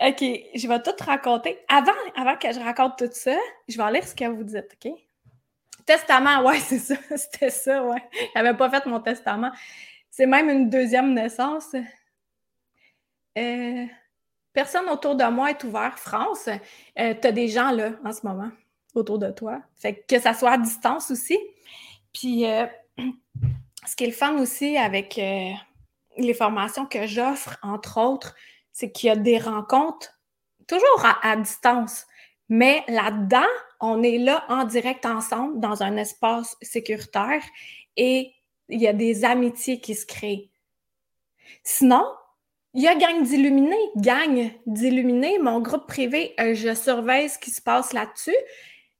OK, je vais tout raconter. Avant, avant que je raconte tout ça, je vais lire ce que vous dites, OK? Testament, ouais, c'est ça. C'était ça, ouais. J'avais pas fait mon testament. C'est même une deuxième naissance. Euh, personne autour de moi est ouvert. France, euh, tu as des gens là en ce moment autour de toi. Fait que, ça soit à distance aussi. Puis, euh, ce qui est le fun aussi avec les formations que j'offre, entre autres, c'est qu'il y a des rencontres toujours à, distance. Mais là-dedans, on est là en direct ensemble dans un espace sécuritaire et il y a des amitiés qui se créent. Sinon, il y a Gang d'Illuminés. Gang d'Illuminés, mon groupe privé, euh, je surveille ce qui se passe là-dessus.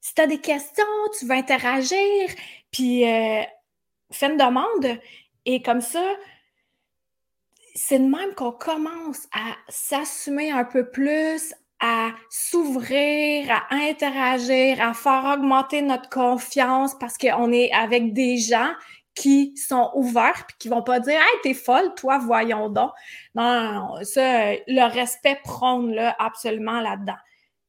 Si tu as des questions, tu veux interagir, puis euh, fais une demande. Et comme ça, c'est de même qu'on commence à s'assumer un peu plus, à s'ouvrir, à interagir, à faire augmenter notre confiance parce qu'on est avec des gens qui sont ouverts puis qui vont pas dire Hey, t'es folle, toi, voyons donc. Non, ça, le respect prône là, absolument là-dedans.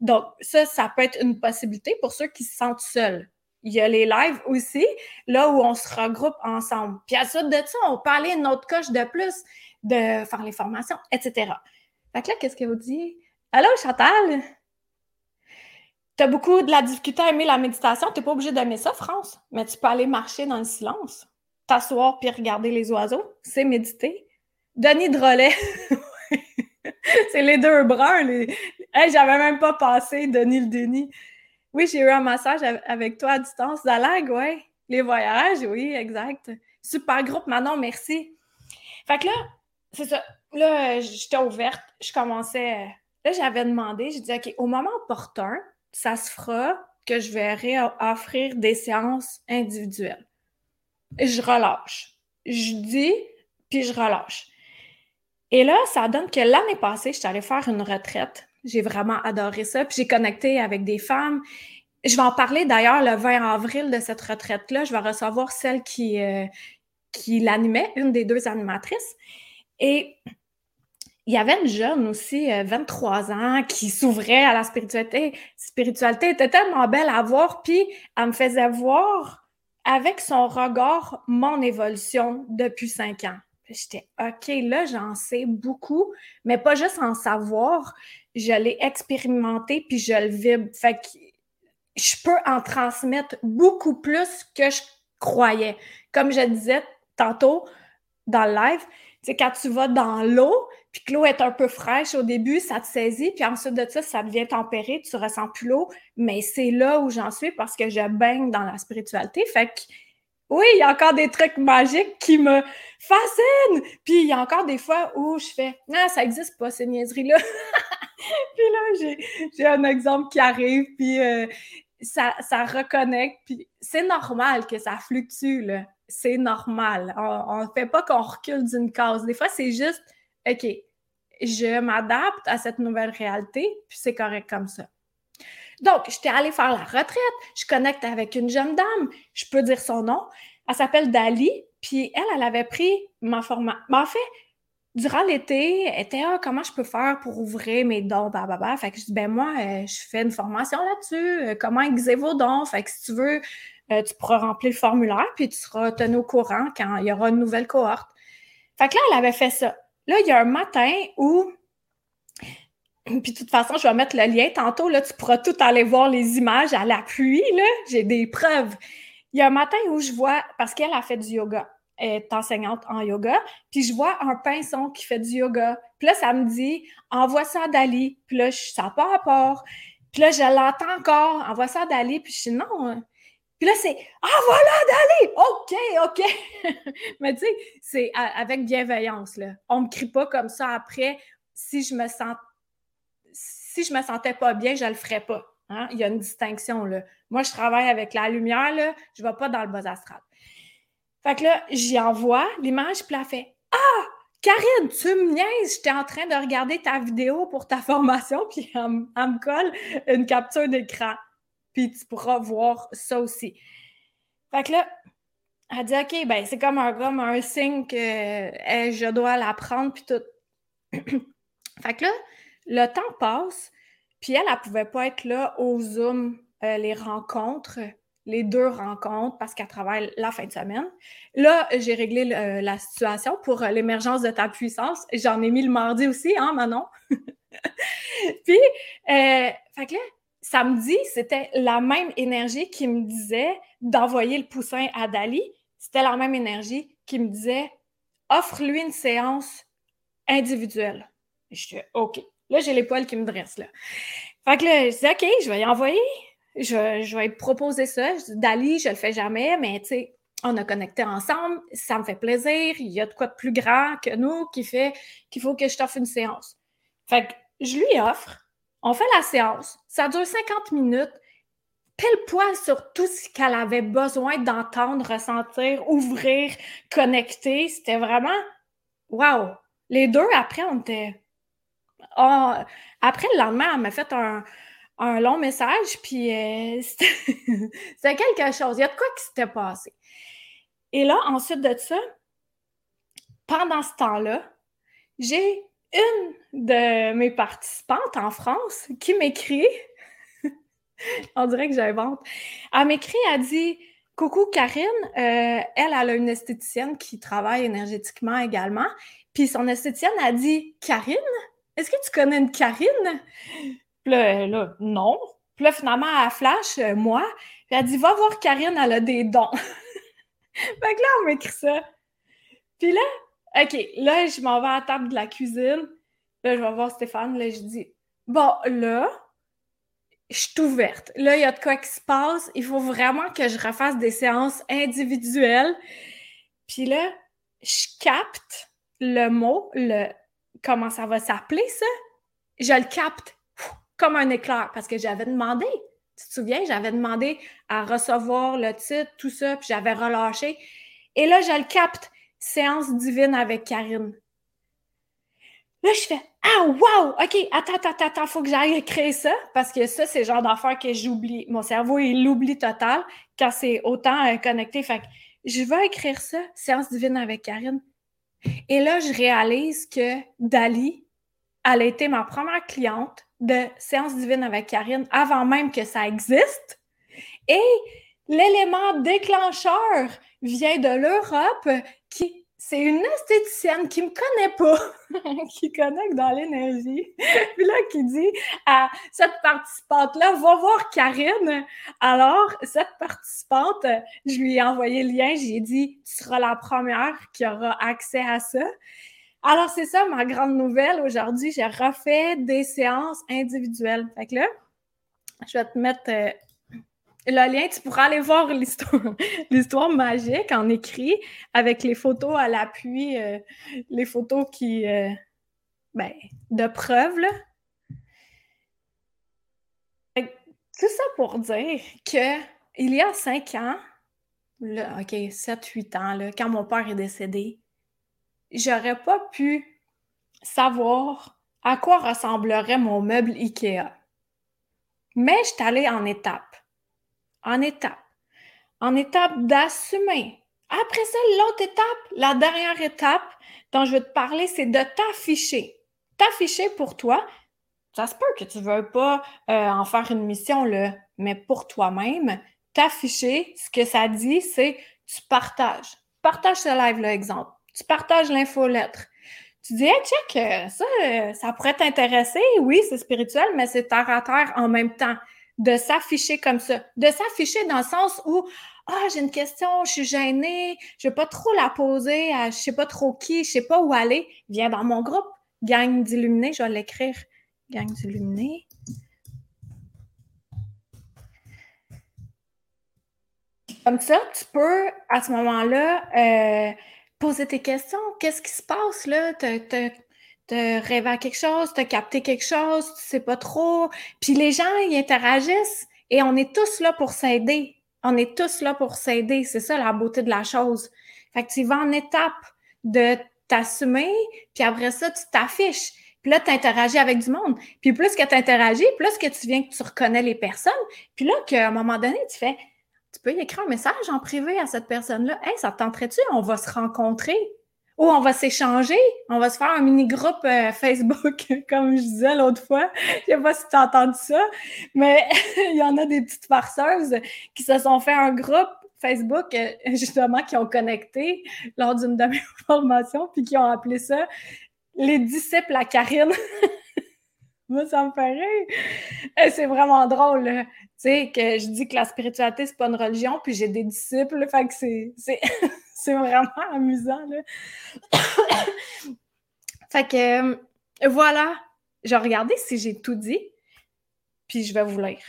Donc, ça, ça peut être une possibilité pour ceux qui se sentent seuls. Il y a les lives aussi, là où on se regroupe ensemble. Puis à suite de ça, on peut aller une autre coche de plus de faire les formations, etc. Fait que là, qu'est-ce que vous dites? Allô, Chantal? Tu as beaucoup de la difficulté à aimer la méditation. Tu n'es pas obligé d'aimer ça, France, mais tu peux aller marcher dans le silence, t'asseoir puis regarder les oiseaux. C'est méditer. Denis Drolet. c'est les deux bruns. Les... J'avais même pas passé Denis le Denis. Oui, j'ai eu un massage avec toi à distance. Zalag, oui. Les voyages, oui, exact. Super groupe, Manon, merci. Fait que là, c'est ça. Là, j'étais ouverte, je commençais. Là, j'avais demandé, j'ai dit, OK, au moment opportun, ça se fera que je verrai offrir des séances individuelles. Je relâche. Je dis, puis je relâche. Et là, ça donne que l'année passée, je suis allée faire une retraite. J'ai vraiment adoré ça. Puis j'ai connecté avec des femmes. Je vais en parler d'ailleurs le 20 avril de cette retraite-là. Je vais recevoir celle qui, euh, qui l'animait, une des deux animatrices. Et il y avait une jeune aussi, 23 euh, ans, qui s'ouvrait à la spiritualité. Spiritualité était tellement belle à voir, puis elle me faisait voir avec son regard mon évolution depuis cinq ans. J'étais OK, là, j'en sais beaucoup, mais pas juste en savoir, je l'ai expérimenté puis je le vibre. Fait que je peux en transmettre beaucoup plus que je croyais. Comme je disais tantôt dans le live, c'est quand tu vas dans l'eau, puis que l'eau est un peu fraîche au début, ça te saisit, puis ensuite de ça, ça devient tempéré, tu ressens plus l'eau, mais c'est là où j'en suis parce que je baigne dans la spiritualité. Fait que oui, il y a encore des trucs magiques qui me fascinent. Puis il y a encore des fois où je fais Non, ça n'existe pas, ces niaiseries-là. puis là, j'ai un exemple qui arrive, puis euh, ça, ça reconnecte. Puis c'est normal que ça fluctue, c'est normal. On ne fait pas qu'on recule d'une case. Des fois, c'est juste, OK, je m'adapte à cette nouvelle réalité, puis c'est correct comme ça. Donc, j'étais allée faire la retraite, je connecte avec une jeune dame, je peux dire son nom. Elle s'appelle Dali, puis elle, elle avait pris ma formation. en fait, durant l'été, elle était ah, comment je peux faire pour ouvrir mes dons, bah, Fait que je dis ben moi, euh, je fais une formation là-dessus, euh, comment aiguiser vos dons? Fait que si tu veux euh, tu pourras remplir le formulaire, puis tu seras tenu au courant quand il y aura une nouvelle cohorte. Fait que là, elle avait fait ça. Là, il y a un matin où, puis de toute façon, je vais mettre le lien tantôt, là, tu pourras tout aller voir les images à l'appui, j'ai des preuves. Il y a un matin où je vois, parce qu'elle a fait du yoga, elle est enseignante en yoga, puis je vois un pinson qui fait du yoga. Puis là, ça me dit, envoie ça à Dali. Puis là, ça n'a pas rapport. Puis là, je l'entends encore, envoie ça à Dali. Puis je dis, non, puis là, c'est Ah, voilà, Dali! OK, OK. Mais tu sais, c'est avec bienveillance. Là. On ne me crie pas comme ça après. Si je me sens si je me sentais pas bien, je le ferais pas. Hein? Il y a une distinction. Là. Moi, je travaille avec la lumière, là, je ne vais pas dans le bas astral. Fait que là, j'y envoie l'image, puis elle fait Ah! Karine, tu me niaises, j'étais en train de regarder ta vidéo pour ta formation, puis elle me colle une capture d'écran puis tu pourras voir ça aussi. Fait que là, elle dit OK, ben c'est comme un, comme un signe que je dois l'apprendre, puis tout. fait que là, le temps passe, puis elle, elle ne pouvait pas être là au Zoom, euh, les rencontres, les deux rencontres, parce qu'elle travaille la fin de semaine. Là, j'ai réglé euh, la situation pour euh, l'émergence de ta puissance. J'en ai mis le mardi aussi, hein, Manon? puis, fait que là, samedi, c'était la même énergie qui me disait d'envoyer le poussin à Dali. C'était la même énergie qui me disait offre-lui une séance individuelle. Je dis OK. Là, j'ai les poils qui me dressent. Là. Fait que là, je dis OK, je vais y envoyer. Je, je vais proposer ça. Je dis Dali, je le fais jamais, mais tu sais, on a connecté ensemble, ça me fait plaisir. Il y a de quoi de plus grand que nous qui fait qu'il faut que je t'offre une séance. Fait que je lui offre. On fait la séance. Ça dure 50 minutes. Pile poil sur tout ce qu'elle avait besoin d'entendre, ressentir, ouvrir, connecter. C'était vraiment wow. Les deux, après, on était. Ah, après, le lendemain, elle m'a fait un, long message, puis euh, c'était quelque chose. Il y a de quoi qui s'était passé. Et là, ensuite de ça, pendant ce temps-là, j'ai une de mes participantes en France qui m'écrit, on dirait que j'invente, elle m'écrit, elle dit Coucou Karine, euh, elle, elle a une esthéticienne qui travaille énergétiquement également. Puis son esthéticienne a dit Karine, est-ce que tu connais une Karine? Puis là, non. Puis là, finalement, elle flash, euh, moi. Puis elle dit Va voir Karine, elle a des dons. fait que là, on m'écrit ça. Puis là, OK, là, je m'en vais à la table de la cuisine. Là, je vais voir Stéphane. Là, je dis Bon, là, je suis ouverte. Là, il y a de quoi qui se passe. Il faut vraiment que je refasse des séances individuelles. Puis là, je capte le mot, le comment ça va s'appeler ça? Je le capte comme un éclair parce que j'avais demandé. Tu te souviens, j'avais demandé à recevoir le titre, tout ça, puis j'avais relâché. Et là, je le capte. Séance divine avec Karine. Là, je fais Ah, wow! OK, attends, attends, attends, faut que j'aille écrire ça parce que ça, c'est le genre d'affaire que j'oublie. Mon cerveau, il l'oublie total quand c'est autant euh, connecté. Fait que je vais écrire ça, séance divine avec Karine. Et là, je réalise que Dali, elle a été ma première cliente de séance divine avec Karine avant même que ça existe. Et l'élément déclencheur vient de l'Europe qui c'est une esthéticienne qui me connaît pas, qui connecte dans l'énergie, puis là qui dit à cette participante-là, va voir Karine. Alors, cette participante, je lui ai envoyé le lien, j'ai dit, tu seras la première qui aura accès à ça. Alors, c'est ça ma grande nouvelle aujourd'hui. J'ai refait des séances individuelles. Fait que là, je vais te mettre euh, le lien, tu pourras aller voir l'histoire magique en écrit avec les photos à l'appui, euh, les photos qui, euh, ben, de preuve. Là. Tout ça pour dire que il y a cinq ans, là, OK, 7-8 ans, là, quand mon père est décédé, j'aurais pas pu savoir à quoi ressemblerait mon meuble IKEA. Mais je suis allée en étapes en étape. En étape d'assumer. Après ça, l'autre étape, la dernière étape dont je veux te parler, c'est de t'afficher. T'afficher pour toi. Ça se peut que tu ne veux pas euh, en faire une mission, là, mais pour toi-même, t'afficher, ce que ça dit, c'est tu partages. Partage ce live-là, exemple. Tu partages l'infolettre. Tu dis, hey, check, euh, ça, euh, ça pourrait t'intéresser. Oui, c'est spirituel, mais c'est terre à terre en même temps de s'afficher comme ça. De s'afficher dans le sens où Ah, j'ai une question, je suis gênée, je ne vais pas trop la poser à je ne sais pas trop qui, je ne sais pas où aller. Viens dans mon groupe, gang d'illuminés, je vais l'écrire. Gang d'illuminés. Comme ça, tu peux, à ce moment-là, euh, poser tes questions. Qu'est-ce qui se passe là? Te rêver à quelque chose, te capter quelque chose, tu sais pas trop. Puis les gens, ils interagissent et on est tous là pour s'aider. On est tous là pour s'aider. C'est ça la beauté de la chose. Fait que tu vas en étape de t'assumer, puis après ça, tu t'affiches. Puis là, tu interagis avec du monde. Puis plus que tu interagis, plus que tu viens que tu reconnais les personnes. Puis là, qu'à un moment donné, tu fais, tu peux y écrire un message en privé à cette personne-là. Hey, ça te tenterait-tu? On va se rencontrer. Ou on va s'échanger, on va se faire un mini-groupe euh, Facebook, comme je disais l'autre fois. Je sais pas si tu as entendu ça, mais il y en a des petites farceuses qui se sont fait un groupe Facebook, euh, justement, qui ont connecté lors d'une de mes formations, puis qui ont appelé ça les disciples à Karine. Moi, ça me fait rire. C'est vraiment drôle, tu sais, que je dis que la spiritualité, c'est pas une religion, puis j'ai des disciples, fait que c'est, c'est, vraiment amusant, fait que, voilà, je vais regarder si j'ai tout dit, puis je vais vous lire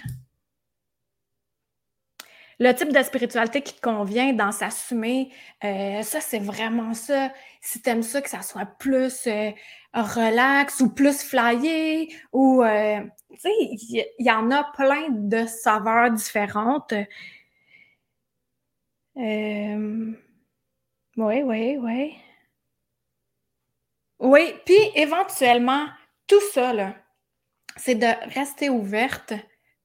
le type de spiritualité qui te convient dans s'assumer, euh, ça, c'est vraiment ça. Si tu aimes ça, que ça soit plus euh, relax ou plus flyé, ou, euh, tu sais, il y, en a plein de saveurs différentes. oui, oui, oui. Oui, puis éventuellement, tout ça, là, c'est de rester ouverte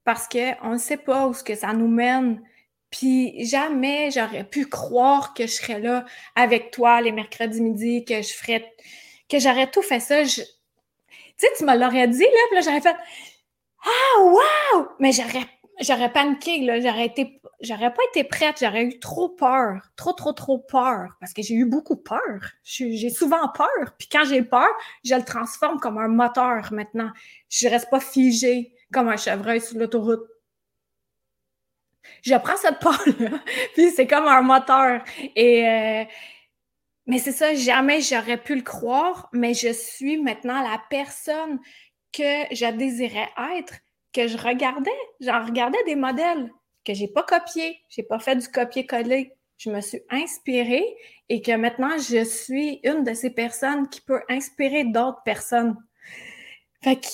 parce qu'on ne sait pas où ce que ça nous mène. Puis jamais j'aurais pu croire que je serais là avec toi les mercredis midi, que je ferais, que j'aurais tout fait ça. Tu sais, tu me l'aurais dit, là, puis là, j'aurais fait Ah, wow! Mais j'aurais, j'aurais paniqué, là, j'aurais été, j'aurais pas été prête, j'aurais eu trop peur, trop, trop, trop peur, parce que j'ai eu beaucoup peur. J'ai souvent peur, puis quand j'ai peur, je le transforme comme un moteur maintenant. Je reste pas figée comme un chevreuil sur l'autoroute je prends cette part-là, puis c'est comme un moteur. Et euh, mais c'est ça, jamais j'aurais pu le croire, mais je suis maintenant la personne que je désirais être, que je regardais. J'en regardais des modèles que j'ai pas copiés, j'ai pas fait du copier-coller. Je me suis inspirée et que maintenant je suis une de ces personnes qui peut inspirer d'autres personnes. Fait que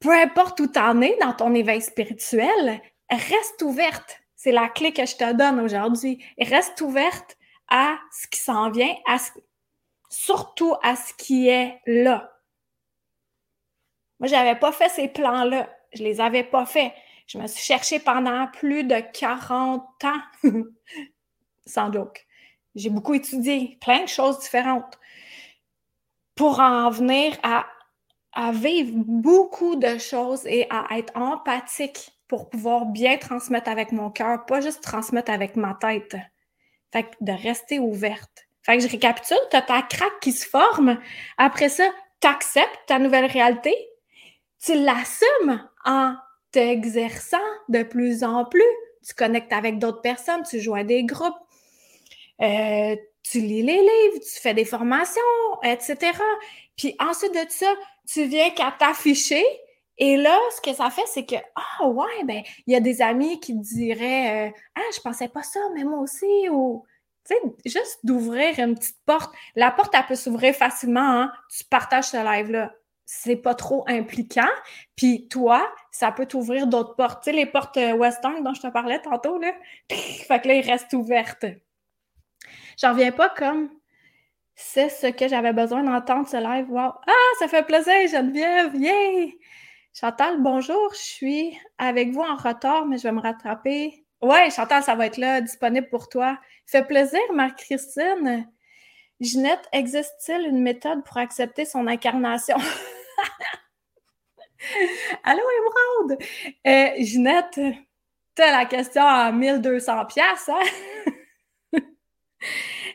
peu importe où tu en es dans ton éveil spirituel, reste ouverte c'est la clé que je te donne aujourd'hui. Reste ouverte à ce qui s'en vient, à surtout à ce qui est là. Moi, j'avais pas fait ces plans-là. Je les avais pas faits. Je me suis cherchée pendant plus de 40 ans. Sans doute. J'ai beaucoup étudié plein de choses différentes pour en venir à vivre beaucoup de choses et à être empathique pour pouvoir bien transmettre avec mon cœur, pas juste transmettre avec ma tête. Fait que de rester ouverte. Fait que je récapitule, tu as ta craque qui se forme. Après ça, tu acceptes ta nouvelle réalité. Tu l'assumes en t'exerçant de plus en plus. Tu connectes avec d'autres personnes, tu joins des groupes, euh, tu lis les livres, tu fais des formations, etc. Puis ensuite de ça, tu viens qu'à t'afficher et là, ce que ça fait, c'est que, ah ouais, ben, il y a des amis qui diraient, euh, ah, je pensais pas ça, mais moi aussi, ou, tu sais, juste d'ouvrir une petite porte. La porte, elle peut s'ouvrir facilement, hein? Tu partages ce live-là. C'est pas trop impliquant. Puis toi, ça peut t'ouvrir d'autres portes. Tu sais, les portes euh, western dont je te parlais tantôt, là. fait que là, ils restent ouvertes. J'en reviens pas comme c'est ce que j'avais besoin d'entendre ce live. Wow! Ah, ça fait plaisir, Geneviève! Yay! Chantal, bonjour, je suis avec vous en retard, mais je vais me rattraper. Ouais, Chantal, ça va être là, disponible pour toi. Fait plaisir, Marc-Christine. Ginette, existe-t-il une méthode pour accepter son incarnation? Allô, Émeraude! Euh, Ginette, t'as la question à 1200 pièces, hein?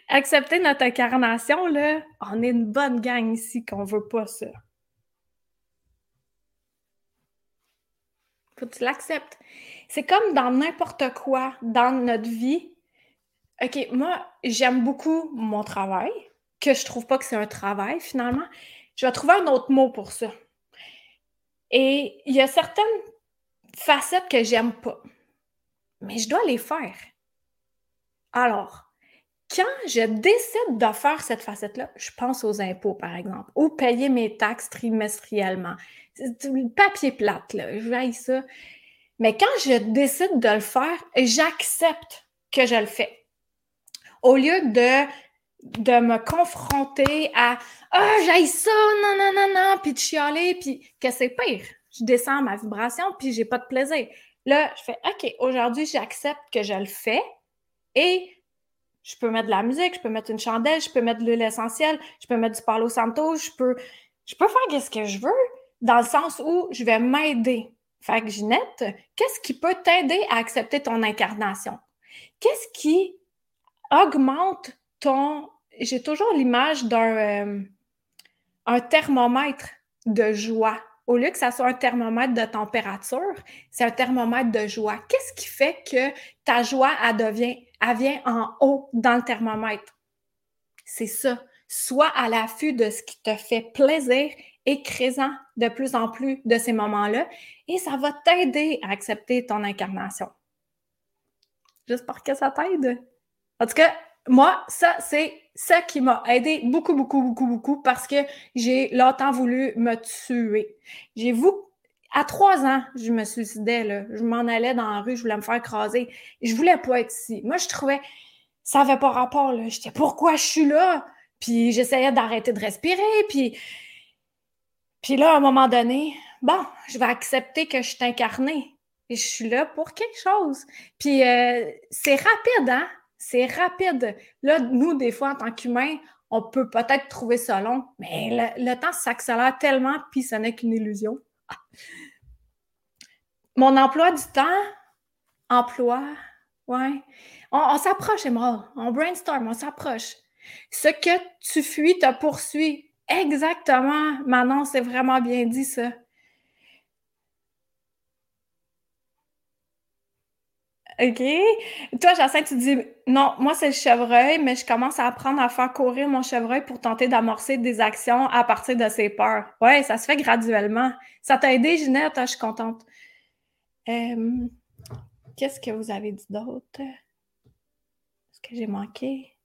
Accepter notre incarnation, là, on est une bonne gang ici qu'on veut pas ça. Tu l'acceptes. C'est comme dans n'importe quoi dans notre vie. OK, moi, j'aime beaucoup mon travail, que je trouve pas que c'est un travail finalement. Je vais trouver un autre mot pour ça. Et il y a certaines facettes que j'aime pas, mais je dois les faire. Alors, quand je décide de faire cette facette-là, je pense aux impôts, par exemple, ou payer mes taxes trimestriellement. C'est papier plate, là. Je ça. Mais quand je décide de le faire, j'accepte que je le fais. Au lieu de, de me confronter à Ah, oh, ça, non, non, non, non, puis de chialer, puis que c'est pire. Je descends ma vibration, puis j'ai pas de plaisir. Là, je fais OK, aujourd'hui, j'accepte que je le fais et Je peux mettre de la musique, je peux mettre une chandelle, je peux mettre de l'huile essentielle, je peux mettre du Palo Santo, je peux, je peux faire ce que je veux, dans le sens où je vais m'aider. Fait que Ginette, qu'est-ce qui peut t'aider à accepter ton incarnation? Qu'est-ce qui augmente ton... J'ai toujours l'image d'un euh, thermomètre de joie. Au lieu que ça soit un thermomètre de température, c'est un thermomètre de joie. Qu'est-ce qui fait que ta joie, elle, devient, elle vient en haut dans le thermomètre? C'est ça. Sois à l'affût de ce qui te fait plaisir et de plus en plus de ces moments-là et ça va t'aider à accepter ton incarnation. J'espère que ça t'aide. En tout cas, moi, ça, c'est ça qui m'a aidé beaucoup, beaucoup, beaucoup, beaucoup parce que j'ai longtemps voulu me tuer. J'ai vu, à trois ans, je me suicidais, là. Je m'en allais dans la rue, je voulais me faire écraser. Je voulais pas être ici. Moi, je trouvais, ça avait pas rapport, là. J'étais, pourquoi je suis là? Puis j'essayais d'arrêter de respirer, puis... Puis là, à un moment donné, bon, je vais accepter que je suis incarnée. Et je suis là pour quelque chose. Puis euh, c'est rapide, hein? C'est rapide. Là, nous, des fois, en tant qu'humains, on peut peut-être trouver ça long, mais le, temps s'accélère tellement, puis ce n'est qu'une illusion. Mon emploi du temps, emploi, ouais. On, s'approche, mort. On brainstorm, on s'approche. Ce que tu fuis te poursuit. Exactement, Manon, c'est vraiment bien dit ça. OK. Toi, Jacinthe, tu dis non, moi, c'est le chevreuil, mais je commence à apprendre à faire courir mon chevreuil pour tenter d'amorcer des actions à partir de ses peurs. Oui, ça se fait graduellement. Ça t'a aidé, Ginette? Ah, je suis contente. Qu'est-ce que vous avez dit d'autre? Est-ce que j'ai manqué?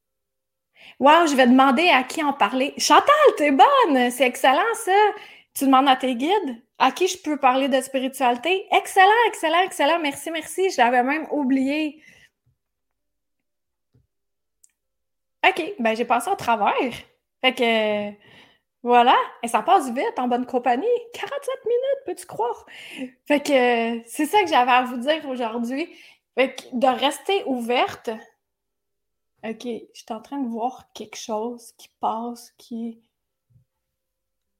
Wow, je vais demander à qui en parler. Chantal, t'es bonne! C'est excellent, ça! Tu demandes à tes guides à qui je peux parler de spiritualité. Excellent, excellent, excellent. Merci, merci. Je l'avais même oublié. OK, ben j'ai passé au travers. Fait que voilà, et ça passe vite en bonne compagnie. 47 minutes, peux-tu croire? Fait que c'est ça que j'avais à vous dire aujourd'hui. Fait que de rester ouverte. OK, je suis en train de voir quelque chose qui passe, qui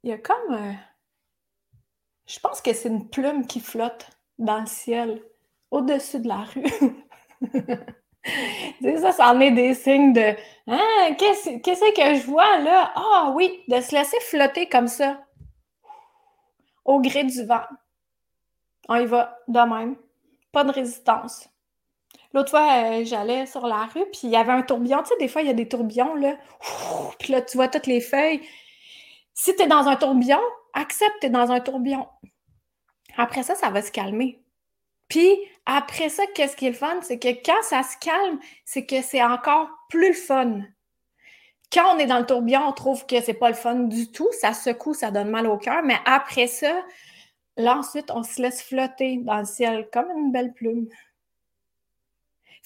il y a comme. Euh, je pense que c'est une plume qui flotte dans le ciel, au-dessus de la rue. ça, ça en est des signes de Ah, qu'est-ce que je vois là? Ah oui, de se laisser flotter comme ça, au gré du vent. On y va de même. Pas de résistance. L'autre fois, euh, j'allais sur la rue, puis il y avait un tourbillon. Tu sais, des fois, il y a des tourbillons, là. Puis là, tu vois toutes les feuilles. Si tu es dans un tourbillon, accepte tu es dans un tourbillon. Après ça, ça va se calmer. Puis après ça, qu'est-ce qui est le fun? C'est que quand ça se calme, c'est que c'est encore plus le fun. Quand on est dans le tourbillon, on trouve que c'est pas le fun du tout. Ça secoue, ça donne mal au cœur. Mais après ça, là, ensuite, on se laisse flotter dans le ciel comme une belle plume.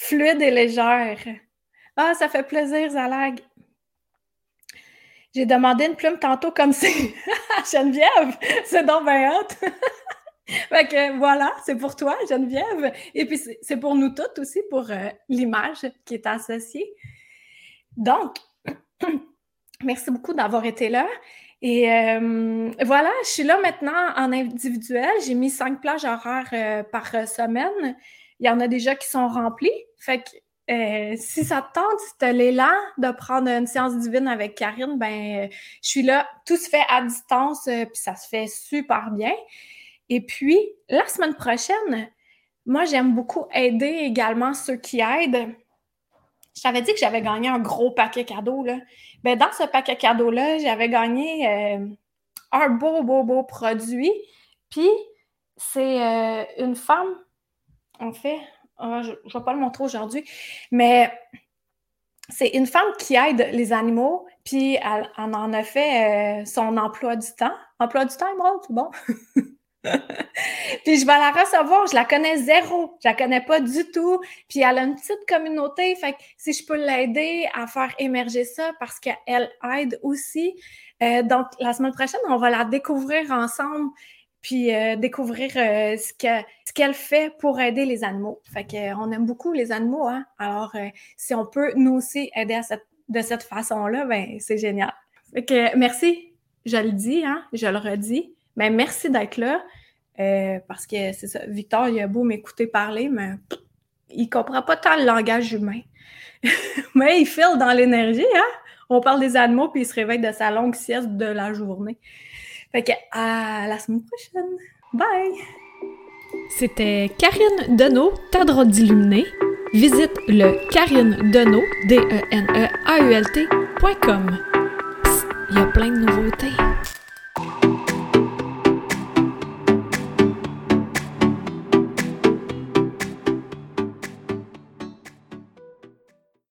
Fluide et légère. Ah, ça fait plaisir, Zalag. J'ai demandé une plume tantôt comme c'est Geneviève, c'est donc bien hot. fait que voilà, c'est pour toi, Geneviève. Et puis c'est pour nous toutes aussi, pour euh, l'image qui est associée. Donc, merci beaucoup d'avoir été là. Et euh, voilà, je suis là maintenant en individuel. J'ai mis cinq plages horaires euh, par semaine. Il y en a déjà qui sont remplies. Fait que euh, si ça te tente, si tu as l'élan de prendre une séance divine avec Karine, ben je suis là. Tout se fait à distance, euh, puis ça se fait super bien. Et puis, la semaine prochaine, moi, j'aime beaucoup aider également ceux qui aident. Je t'avais dit que j'avais gagné un gros paquet cadeau. Là. Ben, dans ce paquet cadeau-là, j'avais gagné euh, un beau, beau, beau produit. Puis, c'est une femme, en fait, ah, je ne vais pas le montrer aujourd'hui, mais c'est une femme qui aide les animaux, puis elle, en a fait euh, son emploi du temps. Emploi du temps, Emerald, bon? puis je vais la recevoir, je la connais zéro, je la connais pas du tout. Puis elle a une petite communauté, fait que si je peux l'aider à faire émerger ça parce qu'elle aide aussi. Euh, donc la semaine prochaine, on va la découvrir ensemble. Puis euh, découvrir euh, ce qu'elle fait pour aider les animaux. Fait que, on aime beaucoup les animaux, hein? Alors, si on peut nous aussi aider de cette façon-là, ben c'est génial. Fait que merci, je le dis, hein? Je le redis. Mais merci d'être là. parce que c'est ça, Victor, il a beau m'écouter parler, mais il comprend pas tant le langage humain. mais il file dans l'énergie, hein? On parle des animaux, puis il se réveille de sa longue sieste de la journée. Fait que à la semaine prochaine. Bye! C'était Karine Deneau, ta d'illuminé. Visite le Karine Deneau, D-E-N-E-A-U-L-T.com. Il y a plein de nouveautés.